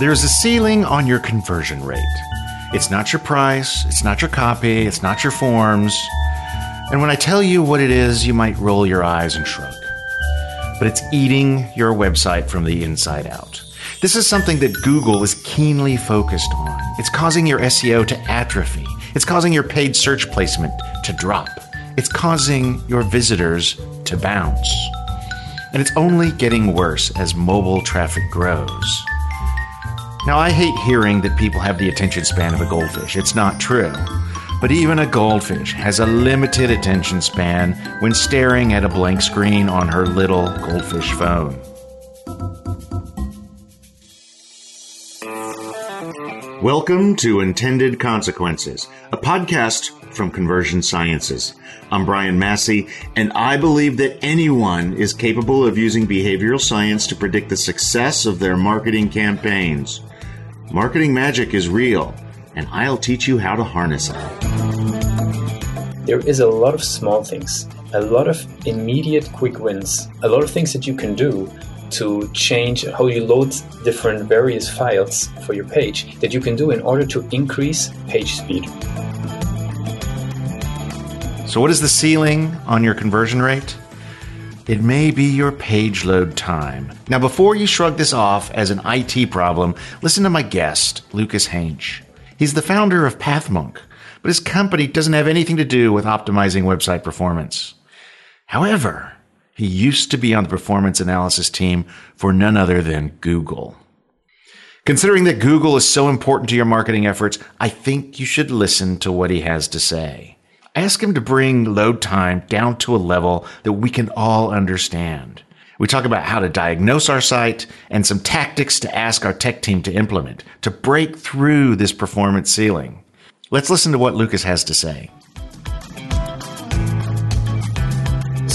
There's a ceiling on your conversion rate. It's not your price, it's not your copy, it's not your forms. And when I tell you what it is, you might roll your eyes and shrug. But it's eating your website from the inside out. This is something that Google is keenly focused on. It's causing your SEO to atrophy. It's causing your paid search placement to drop. It's causing your visitors to bounce. And it's only getting worse as mobile traffic grows. Now, I hate hearing that people have the attention span of a goldfish. It's not true. But even a goldfish has a limited attention span when staring at a blank screen on her little goldfish phone. Welcome to Intended Consequences, a podcast from Conversion Sciences. I'm Brian Massey, and I believe that anyone is capable of using behavioral science to predict the success of their marketing campaigns. Marketing magic is real, and I'll teach you how to harness it. There is a lot of small things, a lot of immediate quick wins, a lot of things that you can do to change how you load different various files for your page that you can do in order to increase page speed. So, what is the ceiling on your conversion rate? It may be your page load time. Now, before you shrug this off as an IT problem, listen to my guest, Lucas Hanche. He's the founder of PathMonk, but his company doesn't have anything to do with optimizing website performance. However, he used to be on the performance analysis team for none other than Google. Considering that Google is so important to your marketing efforts, I think you should listen to what he has to say. Ask him to bring load time down to a level that we can all understand. We talk about how to diagnose our site and some tactics to ask our tech team to implement to break through this performance ceiling. Let's listen to what Lucas has to say.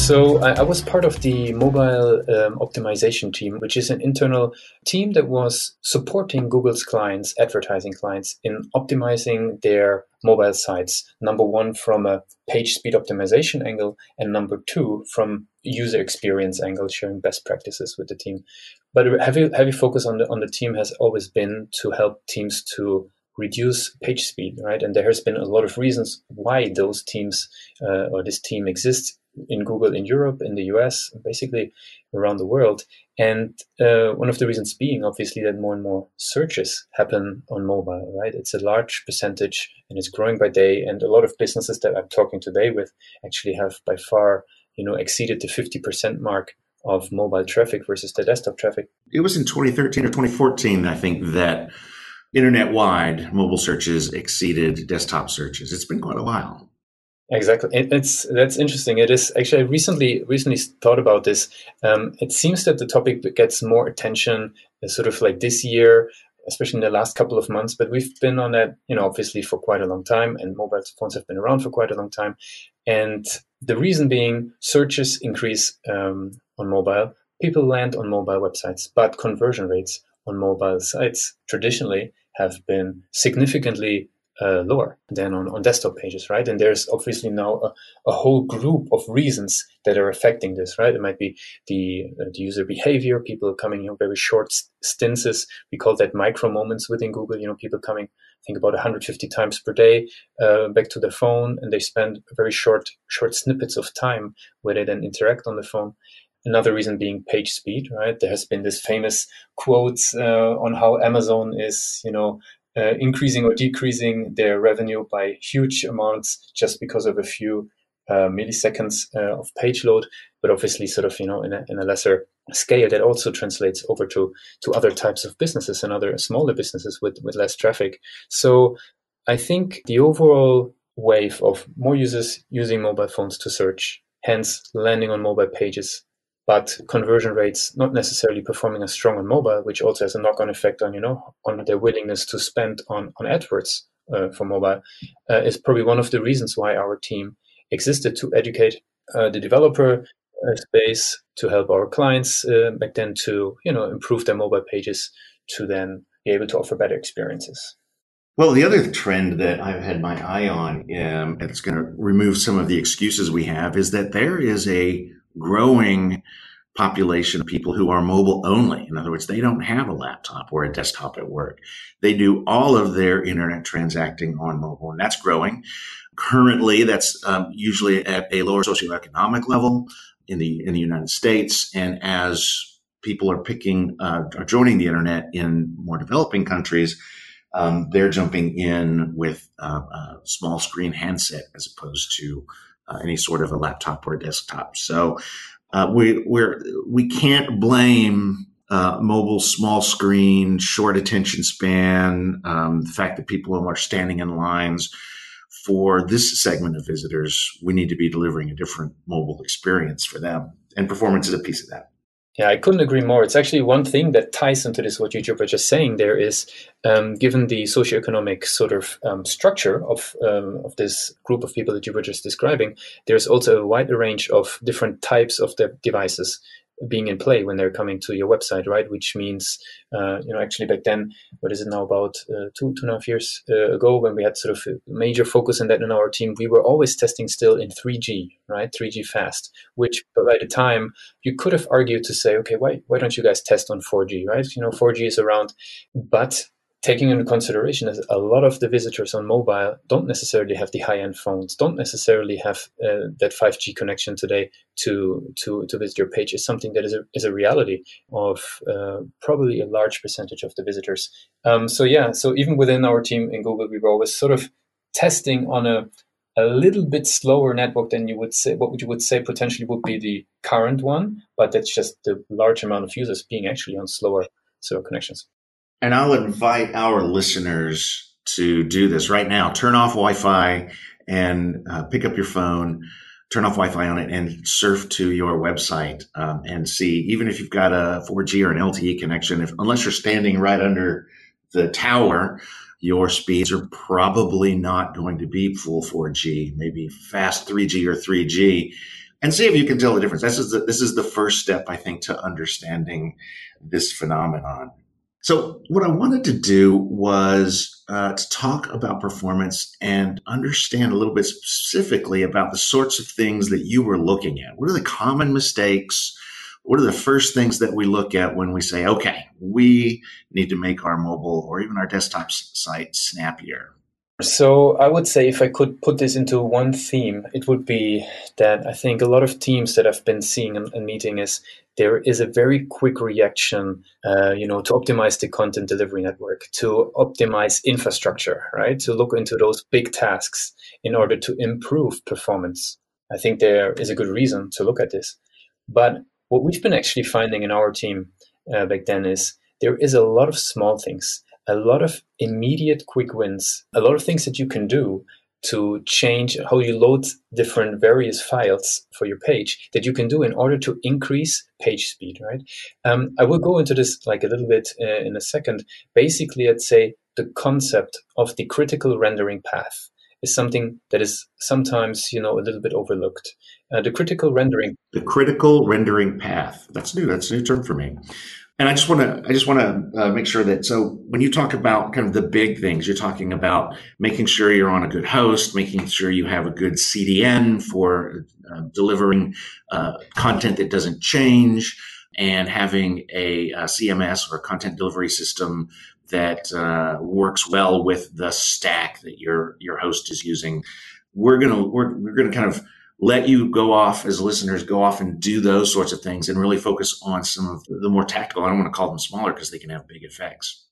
So I, I, was part of the mobile um, optimization team, which is an internal team that was supporting Google's clients, advertising clients, in optimizing their mobile sites. Number one, from a page speed optimization angle, and number two, from user experience angle, sharing best practices with the team. But a heavy heavy focus on the on the team has always been to help teams to reduce page speed, right? And there has been a lot of reasons why those teams uh, or this team exists in Google in Europe, in the US, basically around the world. And uh, one of the reasons being, obviously, that more and more searches happen on mobile, right? It's a large percentage and it's growing by day. And a lot of businesses that I'm talking today with actually have by far, you know, exceeded the 50% mark of mobile traffic versus the desktop traffic. It was in 2013 or 2014, I think, that internet wide mobile searches exceeded desktop searches. It's been quite a while. Exactly, it, it's that's interesting. It is actually I recently recently thought about this. Um, it seems that the topic gets more attention, uh, sort of like this year, especially in the last couple of months. But we've been on that, you know, obviously for quite a long time, and mobile phones have been around for quite a long time. And the reason being, searches increase um, on mobile. People land on mobile websites, but conversion rates on mobile sites traditionally have been significantly uh, lower than on, on desktop pages, right? And there's obviously now a, a, whole group of reasons that are affecting this, right? It might be the, uh, the user behavior, people coming, know, very short stints. We call that micro moments within Google, you know, people coming, I think about 150 times per day uh, back to their phone and they spend very short, short snippets of time where they then interact on the phone. Another reason being page speed, right? There has been this famous quote uh, on how Amazon is, you know, uh, increasing or decreasing their revenue by huge amounts just because of a few uh, milliseconds uh, of page load, but obviously, sort of you know, in a, in a lesser scale, that also translates over to to other types of businesses and other smaller businesses with with less traffic. So, I think the overall wave of more users using mobile phones to search, hence landing on mobile pages but conversion rates not necessarily performing as strong on mobile, which also has a knock-on effect on you know on their willingness to spend on on AdWords uh, for mobile, uh, is probably one of the reasons why our team existed to educate uh, the developer uh, space to help our clients uh, back then to you know improve their mobile pages to then be able to offer better experiences. Well, the other trend that I've had my eye on, um, and it's going to remove some of the excuses we have, is that there is a growing population of people who are mobile only. In other words, they don't have a laptop or a desktop at work. They do all of their internet transacting on mobile, and that's growing. Currently, that's um, usually at a lower socioeconomic level in the in the United States, and as people are picking uh, are joining the internet in more developing countries, um, they're jumping in with uh, a small screen handset as opposed to uh, any sort of a laptop or a desktop. So uh, we we're we can't blame uh, mobile small screen, short attention span, um, the fact that people are standing in lines. For this segment of visitors, we need to be delivering a different mobile experience for them, and performance is a piece of that. Yeah, I couldn't agree more. It's actually one thing that ties into this, what you were just saying there is, um, given the socioeconomic sort of um, structure of, um, of this group of people that you were just describing, there's also a wide range of different types of the devices being in play when they're coming to your website, right? Which means, uh, you know, actually back then, what is it now about uh, two, two and a half years uh, ago when we had sort of a major focus on that in our team, we were always testing still in 3G, right? 3G fast, which by the time you could have argued to say, okay, why, why don't you guys test on 4G, right? You know, 4G is around, but taking into consideration that a lot of the visitors on mobile don't necessarily have the high-end phones, don't necessarily have uh, that 5G connection today to, to, to visit your page is something that is a, is a reality of uh, probably a large percentage of the visitors. Um, so yeah, so even within our team in Google, we were always sort of testing on a, a little bit slower network than you would say, what you would say potentially would be the current one, but that's just the large amount of users being actually on slower slower connections. And I'll invite our listeners to do this right now. Turn off Wi Fi and uh, pick up your phone, turn off Wi Fi on it, and surf to your website um, and see, even if you've got a 4G or an LTE connection, if, unless you're standing right under the tower, your speeds are probably not going to be full 4G, maybe fast 3G or 3G. And see if you can tell the difference. This is the, this is the first step, I think, to understanding this phenomenon. So, what I wanted to do was uh, to talk about performance and understand a little bit specifically about the sorts of things that you were looking at. What are the common mistakes? What are the first things that we look at when we say, okay, we need to make our mobile or even our desktop site snappier? So I would say if I could put this into one theme, it would be that I think a lot of teams that I've been seeing and meeting is there is a very quick reaction, uh, you know, to optimize the content delivery network, to optimize infrastructure, right? To look into those big tasks in order to improve performance. I think there is a good reason to look at this. But what we've been actually finding in our team uh, back then is there is a lot of small things a lot of immediate quick wins, a lot of things that you can do to change how you load different various files for your page that you can do in order to increase page speed, right? Um, I will go into this like a little bit uh, in a second. Basically, I'd say the concept of the critical rendering path is something that is sometimes, you know, a little bit overlooked. Uh, the critical rendering. The critical rendering path. That's new. That's a new term for me. And I just want to, I just want to uh, make sure that, so when you talk about kind of the big things, you're talking about making sure you're on a good host, making sure you have a good CDN for uh, delivering uh, content that doesn't change, and having a, a, CMS or a content delivery system that uh, works well with the stack that your your host is using. We're gonna we're, we're gonna kind of let you go off as listeners go off and do those sorts of things and really focus on some of the more tactical. I don't want to call them smaller because they can have big effects.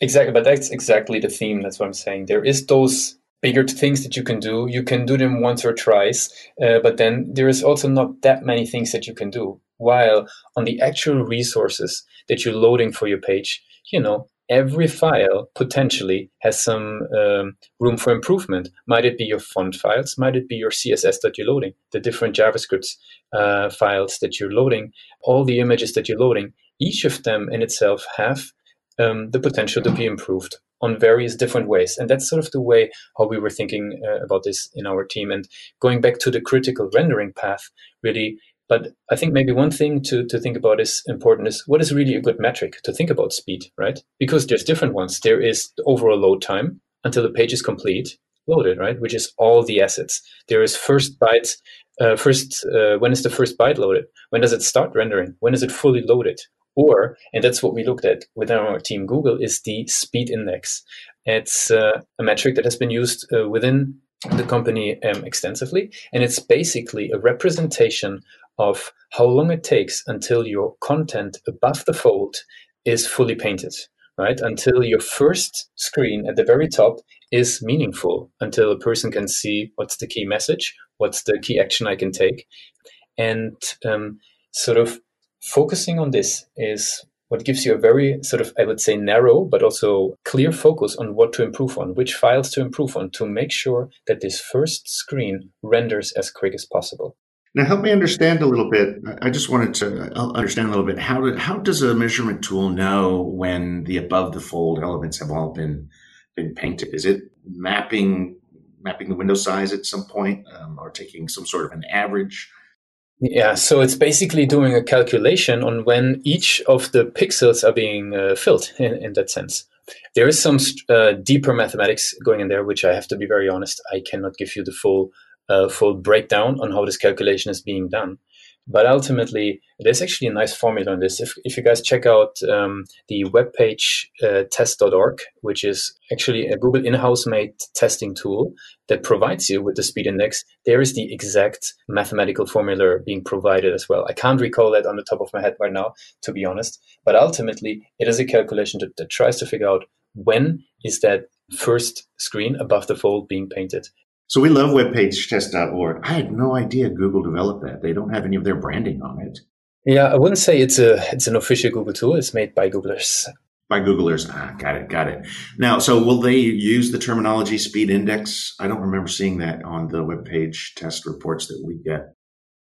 Exactly, but that's exactly the theme. That's what I'm saying. There is those bigger things that you can do. You can do them once or twice, uh, but then there is also not that many things that you can do. While on the actual resources that you're loading for your page, you know, every file potentially has some um, room for improvement. Might it be your font files? Might it be your CSS that you're loading? The different JavaScript uh, files that you're loading? All the images that you're loading? Each of them in itself have um, the potential to be improved on various different ways. And that's sort of the way how we were thinking uh, about this in our team. And going back to the critical rendering path, really but I think maybe one thing to, to think about is important is what is really a good metric to think about speed, right? Because there's different ones. There is the overall load time until the page is complete, loaded, right? Which is all the assets. There is first bytes uh, first uh, when is the first byte loaded? When does it start rendering? When is it fully loaded? Or, and that's what we looked at within our team Google, is the speed index. It's uh, a metric that has been used uh, within the company um, extensively, and it's basically a representation of how long it takes until your content above the fold is fully painted, right? Until your first screen at the very top is meaningful, until a person can see what's the key message, what's the key action I can take. And um, sort of focusing on this is what gives you a very sort of, I would say, narrow, but also clear focus on what to improve on, which files to improve on to make sure that this first screen renders as quick as possible. Now, help me understand a little bit. I just wanted to understand a little bit how how does a measurement tool know when the above the fold elements have all been been painted? Is it mapping mapping the window size at some point, um, or taking some sort of an average? Yeah, so it's basically doing a calculation on when each of the pixels are being uh, filled in, in that sense. There is some uh, deeper mathematics going in there, which I have to be very honest, I cannot give you the full uh, full breakdown on how this calculation is being done. But ultimately, there's actually a nice formula on this. If, if you guys check out um, the webpage uh, test.org, which is actually a Google in house made testing tool that provides you with the speed index, there is the exact mathematical formula being provided as well. I can't recall that on the top of my head right now, to be honest. But ultimately, it is a calculation that, that tries to figure out when is that first screen above the fold being painted. So we love webpagetest.org. I had no idea Google developed that. They don't have any of their branding on it. Yeah, I wouldn't say it's a it's an official Google tool. It's made by Googlers. By Googlers. Ah, got it, got it. Now, so will they use the terminology speed index? I don't remember seeing that on the web page test reports that we get.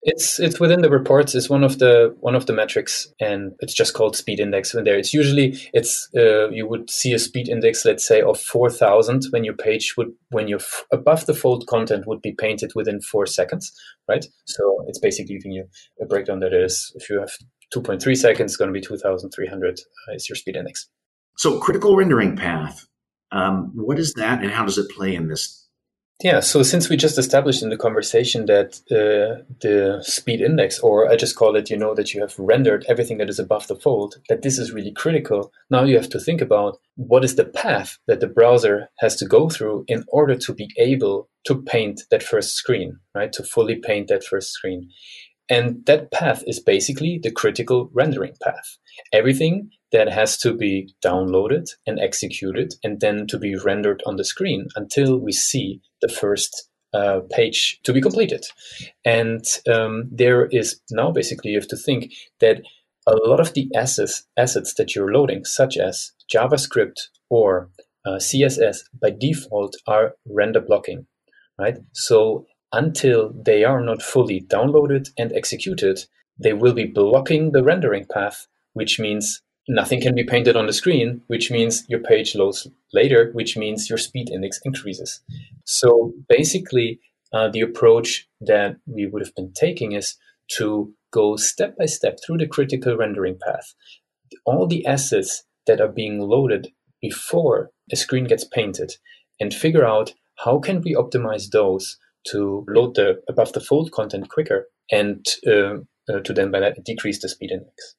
It's it's within the reports. It's one of the one of the metrics, and it's just called speed index. When there, it's usually it's uh, you would see a speed index, let's say, of four thousand when your page would when your f- above the fold content would be painted within four seconds, right? So it's basically giving you a breakdown that is if you have two point three seconds, it's going to be two thousand three hundred uh, is your speed index. So critical rendering path, um, what is that, and how does it play in this yeah, so since we just established in the conversation that uh, the speed index, or I just call it, you know, that you have rendered everything that is above the fold, that this is really critical. Now you have to think about what is the path that the browser has to go through in order to be able to paint that first screen, right? To fully paint that first screen. And that path is basically the critical rendering path. Everything that has to be downloaded and executed and then to be rendered on the screen until we see the first uh, page to be completed. And um, there is now basically you have to think that a lot of the assets, assets that you're loading, such as JavaScript or uh, CSS, by default are render blocking, right? So until they are not fully downloaded and executed, they will be blocking the rendering path, which means nothing can be painted on the screen, which means your page loads later, which means your speed index increases. So basically, uh, the approach that we would have been taking is to go step by step through the critical rendering path. All the assets that are being loaded before a screen gets painted and figure out how can we optimize those to load the above the fold content quicker and uh, uh, to then by that decrease the speed index.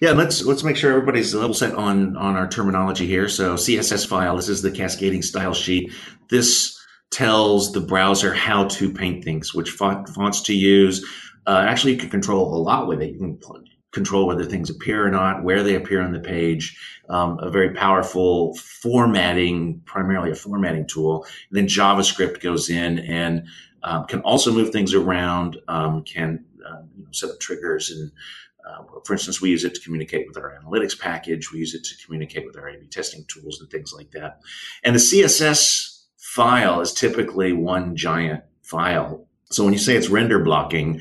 Yeah, let's let's make sure everybody's level set on on our terminology here. So CSS file, this is the cascading style sheet. This tells the browser how to paint things, which font, fonts to use. Uh, actually, you can control a lot with it. You can control whether things appear or not, where they appear on the page. Um, a very powerful formatting, primarily a formatting tool. And then JavaScript goes in and um, can also move things around, um, can uh, you know, set up triggers. And uh, for instance, we use it to communicate with our analytics package. We use it to communicate with our A/B testing tools and things like that. And the CSS file is typically one giant file. So when you say it's render blocking,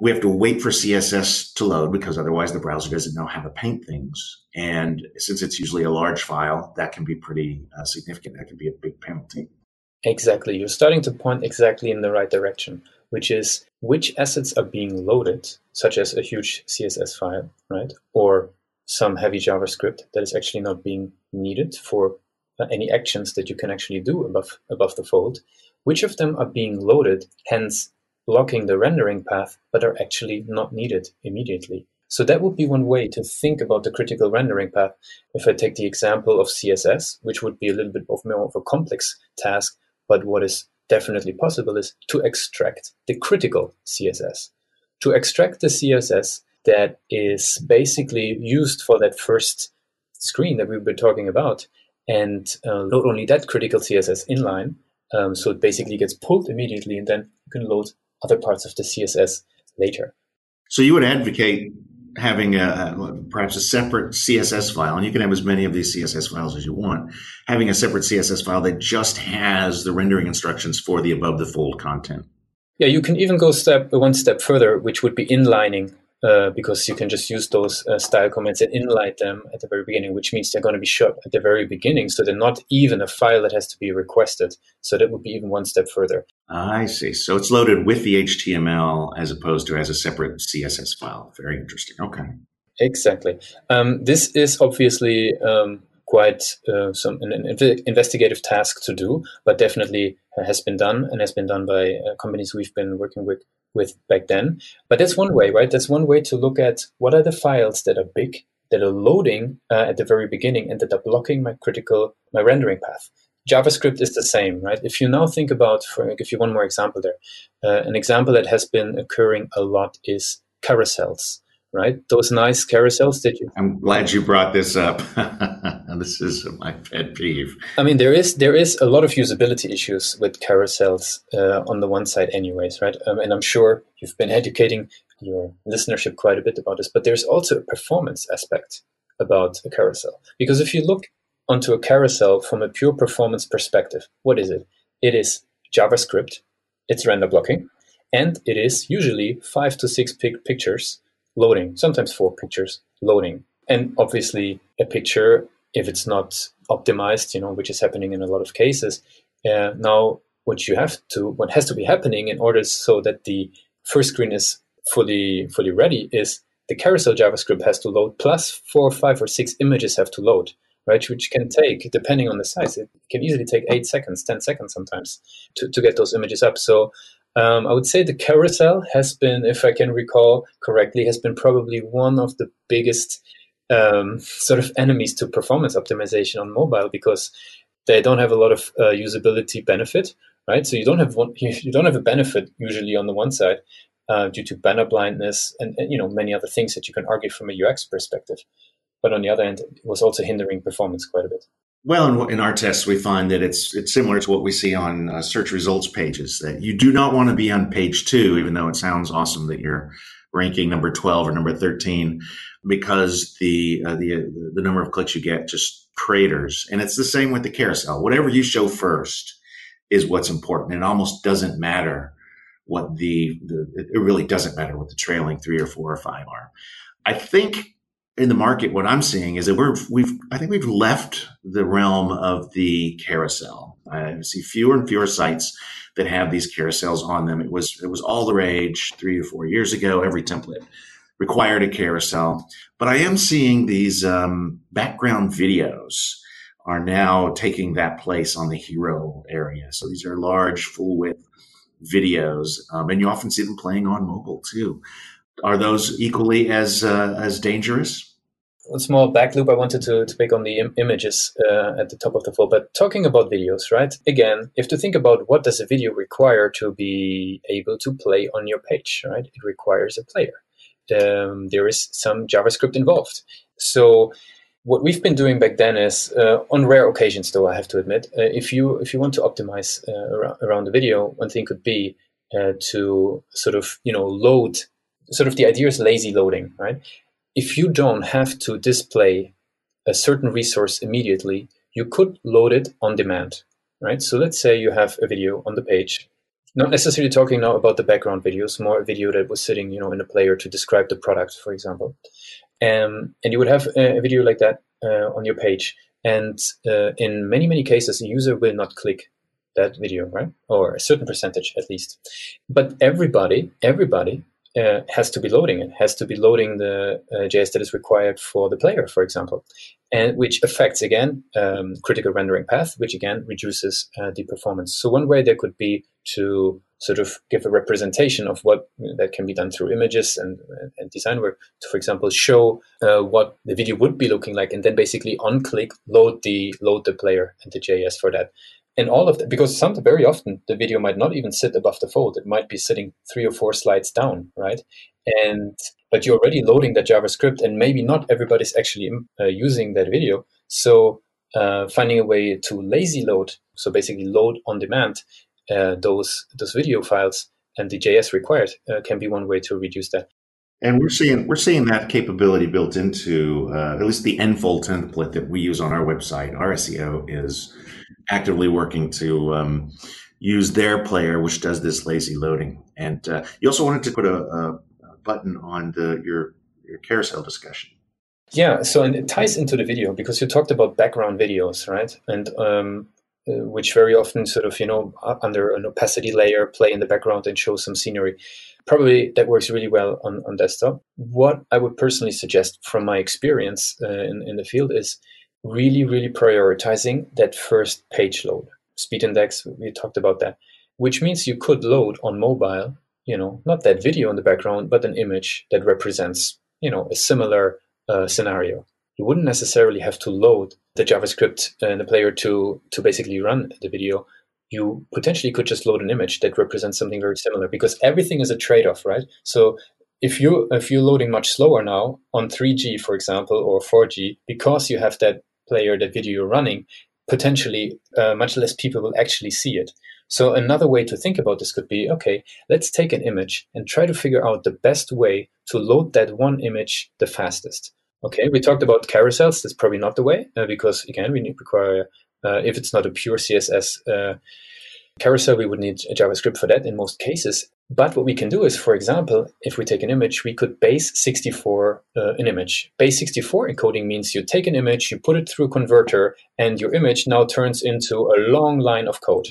we have to wait for CSS to load because otherwise the browser doesn't know how to paint things. And since it's usually a large file, that can be pretty uh, significant. That can be a big penalty. Exactly. You're starting to point exactly in the right direction, which is which assets are being loaded, such as a huge CSS file, right? Or some heavy JavaScript that is actually not being needed for uh, any actions that you can actually do above above the fold. Which of them are being loaded? Hence, blocking the rendering path, but are actually not needed immediately. So that would be one way to think about the critical rendering path. If I take the example of CSS, which would be a little bit of more of a complex task, but what is definitely possible is to extract the critical CSS. To extract the CSS that is basically used for that first screen that we've been talking about, and uh, load only that critical CSS inline, um, so it basically gets pulled immediately, and then you can load other parts of the CSS later. So you would advocate having a perhaps a separate CSS file, and you can have as many of these CSS files as you want. Having a separate CSS file that just has the rendering instructions for the above the fold content. Yeah, you can even go step one step further, which would be inlining uh, because you can just use those uh, style comments and inline them at the very beginning, which means they're going to be shown at the very beginning. So they're not even a file that has to be requested. So that would be even one step further. I see. So it's loaded with the HTML as opposed to as a separate CSS file. Very interesting. Okay. Exactly. Um, this is obviously um, quite uh, some an, an, investigative task to do, but definitely has been done and has been done by uh, companies we've been working with with back then. But that's one way, right? That's one way to look at what are the files that are big, that are loading uh, at the very beginning, and that are blocking my critical, my rendering path. JavaScript is the same, right? If you now think about, for give you one more example there, uh, an example that has been occurring a lot is carousels right? Those nice carousels that you. I'm glad you brought this up. this is my pet peeve. I mean, there is there is a lot of usability issues with carousels uh, on the one side, anyways, right? Um, and I'm sure you've been educating your listenership quite a bit about this, but there's also a performance aspect about a carousel because if you look onto a carousel from a pure performance perspective, what is it? It is JavaScript, it's render blocking, and it is usually five to six pic- pictures loading, sometimes four pictures loading. And obviously, a picture, if it's not optimized, you know, which is happening in a lot of cases, uh, now what you have to, what has to be happening in order so that the first screen is fully fully ready is the carousel JavaScript has to load plus four, five, or six images have to load, right? Which can take, depending on the size, it can easily take eight seconds, 10 seconds sometimes to, to get those images up. So um, I would say the carousel has been, if I can recall correctly, has been probably one of the biggest um, sort of enemies to performance optimization on mobile because they don't have a lot of uh, usability benefit, right? So you don't have one, you don't have a benefit usually on the one side uh, due to banner blindness and, and, you know many other things that you can argue from a UX perspective. But on the other end, it was also hindering performance quite a bit. Well, in, in, our tests, we find that it's it's similar to what we see on uh, search results pages. That you do not want to be on page two, even though it sounds awesome that you're ranking number twelve or number thirteen, because the uh, the uh, the number of clicks you get just craters. And it's the same with the carousel. Whatever you show first is what's important. It almost doesn't matter what the, the it really doesn't matter what the trailing three or four or five are. I think in the market, what I'm seeing is that we're we've I think we've left the realm of the carousel. I see fewer and fewer sites that have these carousels on them. It was it was all the rage three or four years ago. Every template required a carousel, but I am seeing these um, background videos are now taking that place on the hero area. So these are large, full width videos, um, and you often see them playing on mobile too are those equally as uh, as dangerous? One small back loop I wanted to, to pick on the Im- images uh, at the top of the flow, but talking about videos, right? Again, you have to think about what does a video require to be able to play on your page, right? It requires a player. Um, there is some JavaScript involved. So what we've been doing back then is, uh, on rare occasions, though I have to admit, uh, if you if you want to optimize uh, around, around the video, one thing could be uh, to sort of you know load sort of the idea is lazy loading, right? If you don't have to display a certain resource immediately, you could load it on demand, right? So let's say you have a video on the page, not necessarily talking now about the background videos, more a video that was sitting, you know, in a player to describe the product, for example. Um, and you would have a, video like that uh, on your page. And uh, in many, many cases, a user will not click that video, right? Or a certain percentage at least. But everybody, everybody uh, has to be loading it, has to be loading the uh, JS that is required for the player, for example, and which affects again um, critical rendering path, which again reduces uh, the performance. So one way there could be to sort of give a representation of what that can be done through images and, and design work to, for example, show uh, what the video would be looking like, and then basically on click load the load the player and the JS for that. And all of that, because some very often the video might not even sit above the fold; it might be sitting three or four slides down, right? And but you're already loading that JavaScript, and maybe not everybody's actually uh, using that video. So uh, finding a way to lazy load, so basically load on demand uh, those those video files and the JS required uh, can be one way to reduce that. And we're seeing we're seeing that capability built into uh, at least the Enfold template that we use on our website. Our SEO is actively working to um, use their player, which does this lazy loading. And uh, you also wanted to put a, a button on the your your carousel discussion. Yeah, so and it ties into the video because you talked about background videos, right? And um, uh, which very often sort of you know under an opacity layer play in the background and show some scenery probably that works really well on, on desktop what i would personally suggest from my experience uh, in, in the field is really really prioritizing that first page load speed index we talked about that which means you could load on mobile you know not that video in the background but an image that represents you know a similar uh, scenario you wouldn't necessarily have to load the JavaScript in the player to to basically run the video. You potentially could just load an image that represents something very similar because everything is a trade-off, right? So if you if you're loading much slower now on 3G, for example, or 4G, because you have that player, that video you're running, potentially uh, much less people will actually see it. So another way to think about this could be, okay, let's take an image and try to figure out the best way to load that one image the fastest. Okay, we talked about carousels. That's probably not the way uh, because again, we require uh, if it's not a pure CSS carousel, we would need JavaScript for that in most cases. But what we can do is, for example, if we take an image, we could base 64 uh, an image. Base 64 encoding means you take an image, you put it through a converter, and your image now turns into a long line of code.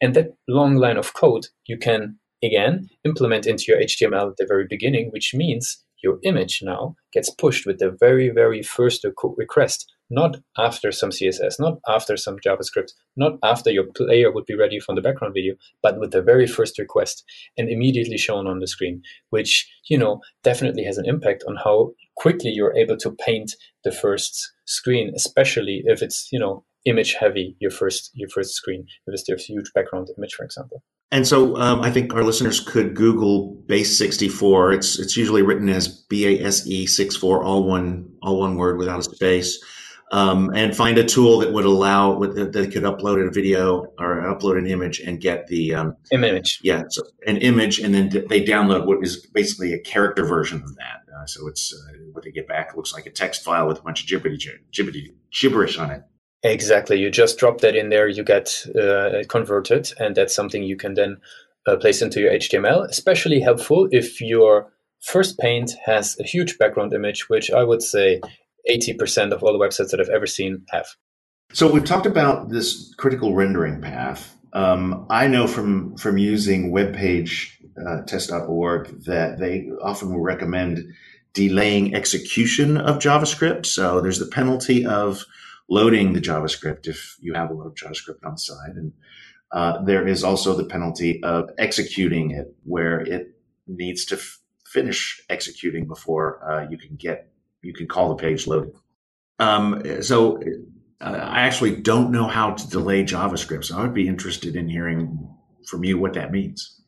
And that long line of code you can again implement into your HTML at the very beginning, which means your image now gets pushed with the very, very first request, not after some CSS, not after some JavaScript, not after your player would be ready from the background video, but with the very first request and immediately shown on the screen, which, you know, definitely has an impact on how quickly you're able to paint the first screen, especially if it's, you know, image heavy, your first, your first screen, if it's a huge background image, for example. And so um, I think our listeners could Google Base 64. It's it's usually written as B A S E 64, all one all one word without a space, um, and find a tool that would allow that could upload a video or upload an image and get the um, image. Yeah, so an image, and then they download what is basically a character version of that. Uh, so it's uh, what they get back looks like a text file with a bunch of gibberish, gibberish on it. Exactly. You just drop that in there, you get uh, converted, and that's something you can then uh, place into your HTML. Especially helpful if your first paint has a huge background image, which I would say 80% of all the websites that I've ever seen have. So we've talked about this critical rendering path. Um, I know from from using webpage uh, test.org that they often will recommend delaying execution of JavaScript. So there's the penalty of loading the JavaScript if you have a load of JavaScript on side. And uh, there is also the penalty of executing it where it needs to f- finish executing before uh, you can get you can call the page loaded. Um, so uh, I actually don't know how to delay JavaScript, so I would be interested in hearing from you what that means.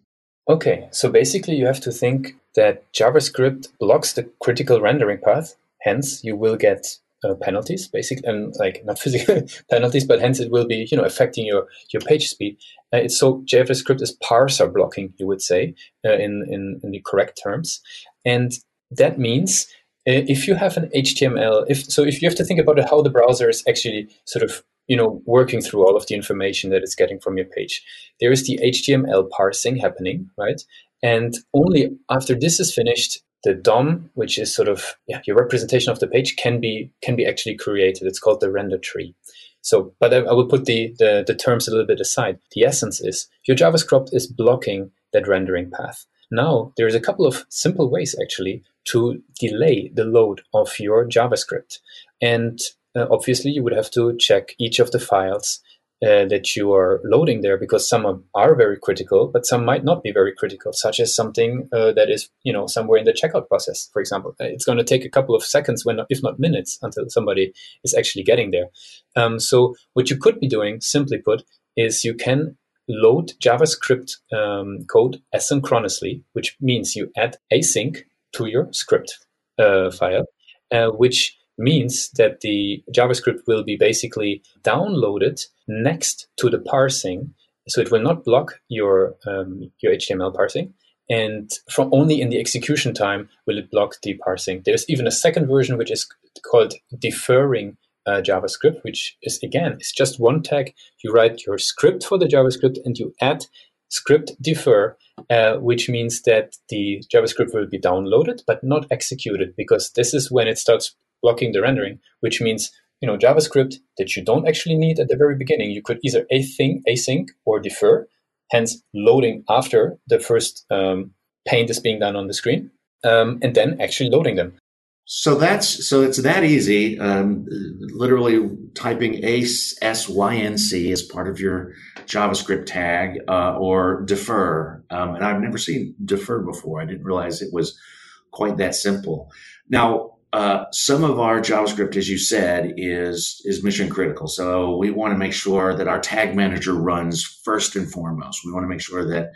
Okay, so basically you have to think that JavaScript blocks the critical rendering path. Hence, you will get uh, penalties, basically, and like not physical penalties, but hence it will be you know affecting your your page speed. Uh, it's so JavaScript is parser blocking, you would say, uh, in, in in the correct terms, and that means Uh, if you have an HTML, if so, if you have to think about how the browser is actually sort of you know working through all of the information that it's getting from your page, there is the HTML parsing happening, right? And only after this is finished, the DOM, which is sort of yeah, your representation of the page, can be can be actually created. It's called the render tree. So, but I, I will put the, the, the terms a little bit aside. The essence is your JavaScript is blocking that rendering path. Now, there's a couple of simple ways actually to delay the load of your JavaScript. And uh, obviously, you would have to check each of the files uh, that you are loading there because some are very critical, but some might not be very critical, such as something uh, that is, you know, somewhere in the checkout process, for example. Uh, it's going to take a couple of seconds, when, if not minutes, until somebody is actually getting there. Um, so what you could be doing, simply put, is you can load JavaScript um, code asynchronously, which means you add async to your script uh, file, uh, which means that the JavaScript will be basically downloaded next to the parsing. So it will not block your um, your HTML parsing, and from only in the execution time will it block the parsing. There's even a second version which is called deferring uh, JavaScript, which is again it's just one tag. You write your script for the JavaScript and you add script defer, uh, which means that the JavaScript will be downloaded but not executed because this is when it starts blocking the rendering, which means you know JavaScript that you don't actually need at the very beginning. You could either async, async or defer, hence loading after the first um, paint is being done on the screen, um, and then actually loading them. So that's so it's that easy. Um, literally typing async as part of your JavaScript tag uh, or defer, um, and I've never seen defer before. I didn't realize it was quite that simple. Now, uh, some of our JavaScript, as you said, is is mission critical. So we want to make sure that our tag manager runs first and foremost. We want to make sure that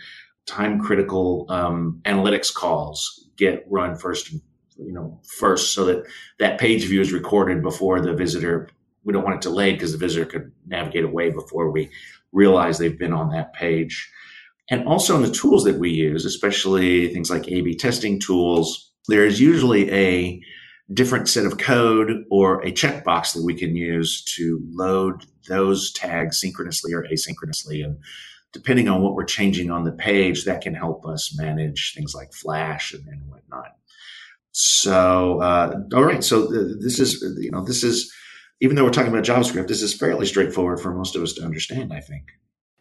time critical um, analytics calls get run first, you know, first, so that that page view is recorded before the visitor. We don't want it delayed because the visitor could navigate away before we realize they've been on that page. And also in the tools that we use, especially things like A/B testing tools, there is usually a different set of code or a checkbox that we can use to load those tags synchronously or asynchronously. And depending on what we're changing on the page, that can help us manage things like Flash and, and whatnot. So, uh, all right. So uh, this is, you know, this is, even though we're talking about JavaScript, this is fairly straightforward for most of us to understand, I think.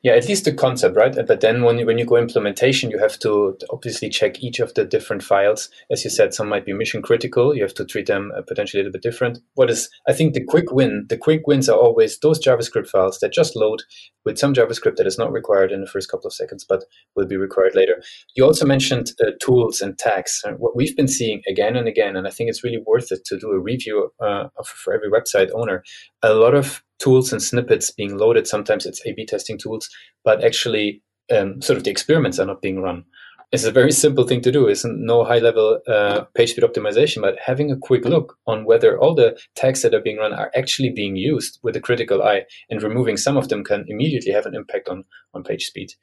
Yeah, at least the concept, right? But then when you, when you go implementation, you have to obviously check each of the different files. As you said, some might be mission critical. You have to treat them uh, potentially a little bit different. What is, I think, the quick win? The quick wins are always those JavaScript files that just load with some JavaScript that is not required in the first couple of seconds, but will be required later. You also mentioned uh, tools and tags. What we've been seeing again and again, and I think it's really worth it to do a review uh, for every website owner. A lot of tools and snippets being loaded. Sometimes it's A/B testing tools, but actually, um, sort of the experiments are not being run. It's a very simple thing to do. It's no high-level uh, page speed optimization, but having a quick look on whether all the tags that are being run are actually being used with a critical eye, and removing some of them can immediately have an impact on on page speed.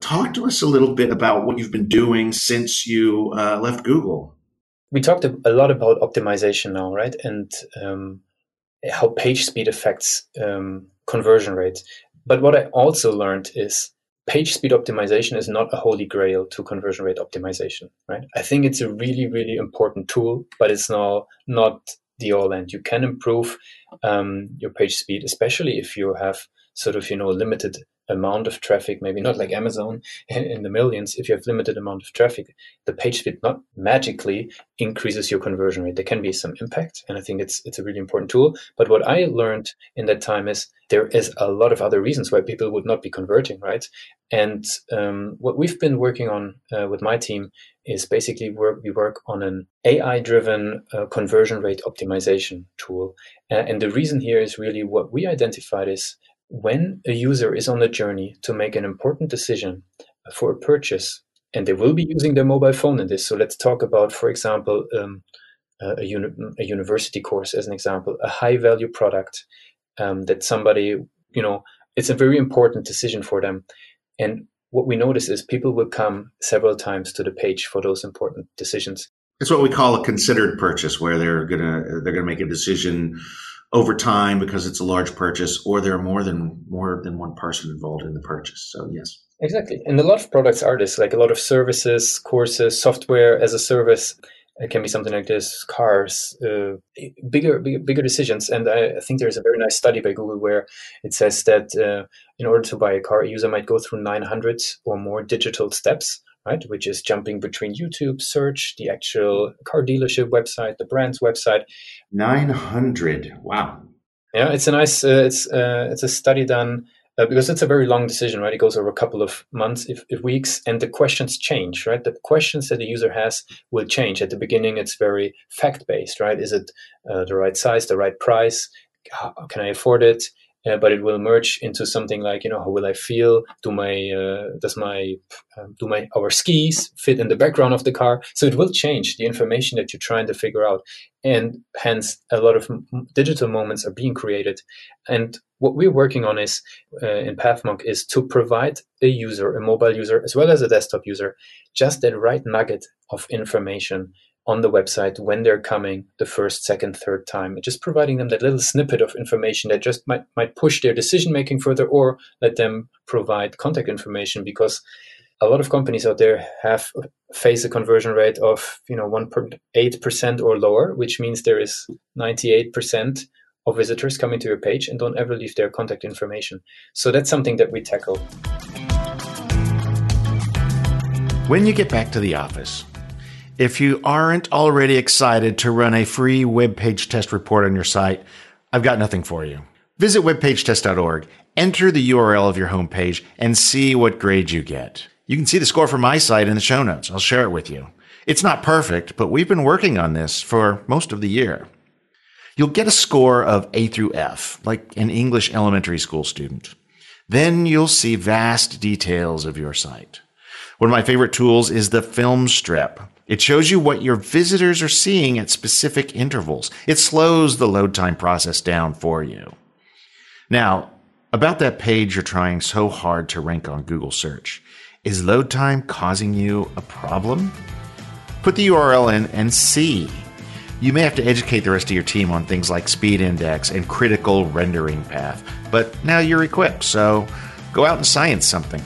Talk to us a little bit about what you've been doing since you uh, left Google. We talked a lot about optimization now, right? And um, how page speed affects um, conversion rates. But what I also learned is page speed optimization is not a holy grail to conversion rate optimization, right? I think it's a really, really important tool, but it's now not the all end. You can improve um, your page speed, especially if you have sort of, you know, limited amount of traffic, maybe not like Amazon in the millions. If you have limited amount of traffic, the page speed not magically increases your conversion rate. There can be some impact, and I think it's it's a really important tool. But what I learned in that time is there is a lot of other reasons why people would not be converting, right? And um, what we've been working on uh, with my team is basically work we work on an AI-driven uh, conversion rate optimization tool, uh, and the reason here is really what we identified is when a user is on a journey to make an important decision for a purchase, and they will be using their mobile phone in this. So let's talk about, for example, um, a, uni- a, university course as an example, a high value product um, that somebody, you know, it's a very important decision for them. And what we notice is people will come several times to the page for those important decisions. It's what we call a considered purchase, where they're gonna they're gonna make a decision over time because it's a large purchase or there are more than more than one person involved in the purchase. So yes. Exactly. And a lot of products are this like a lot of services courses software as a service. It can be something like this cars uh, bigger, bigger bigger decisions. And I, think there's a very nice study by google where it says that uh, in order to buy a car a user might go through 900 or more digital steps right? Which is jumping between YouTube search, the actual car dealership website, the brand's website. Nine hundred. Wow. Yeah, it's a nice. Uh, it's uh, it's a study done uh, because it's a very long decision, right? It goes over a couple of months, if, if, weeks, and the questions change, right? The questions that the user has will change. At the beginning, it's very fact based, right? Is it uh, the right size, the right price? How, can I afford it? Uh, but it will merge into something like you know how will I feel? Do my uh, does my um, do my our skis fit in the background of the car? So it will change the information that you're trying to figure out, and hence a lot of digital moments are being created. And what we're working on is uh, in PathMonk is to provide a user, a mobile user as well as a desktop user, just that right nugget of information on the website when they're coming the first, second, third time, just providing them that little snippet of information that just might, might push their decision making further or let them provide contact information because a lot of companies out there have face a conversion rate of you know 1.8% or lower which means there is 98% of visitors coming to your page and don't ever leave their contact information. So that's something that we tackle. When you get back to the office if you aren't already excited to run a free web page test report on your site, I've got nothing for you. Visit webpagetest.org, enter the URL of your homepage, and see what grade you get. You can see the score for my site in the show notes. I'll share it with you. It's not perfect, but we've been working on this for most of the year. You'll get a score of A through F, like an English elementary school student. Then you'll see vast details of your site. One of my favorite tools is the film strip. It shows you what your visitors are seeing at specific intervals. It slows the load time process down for you. Now, about that page you're trying so hard to rank on Google search, is load time causing you a problem? Put the URL in and see. You may have to educate the rest of your team on things like speed index and critical rendering path, but now you're equipped, so go out and science something.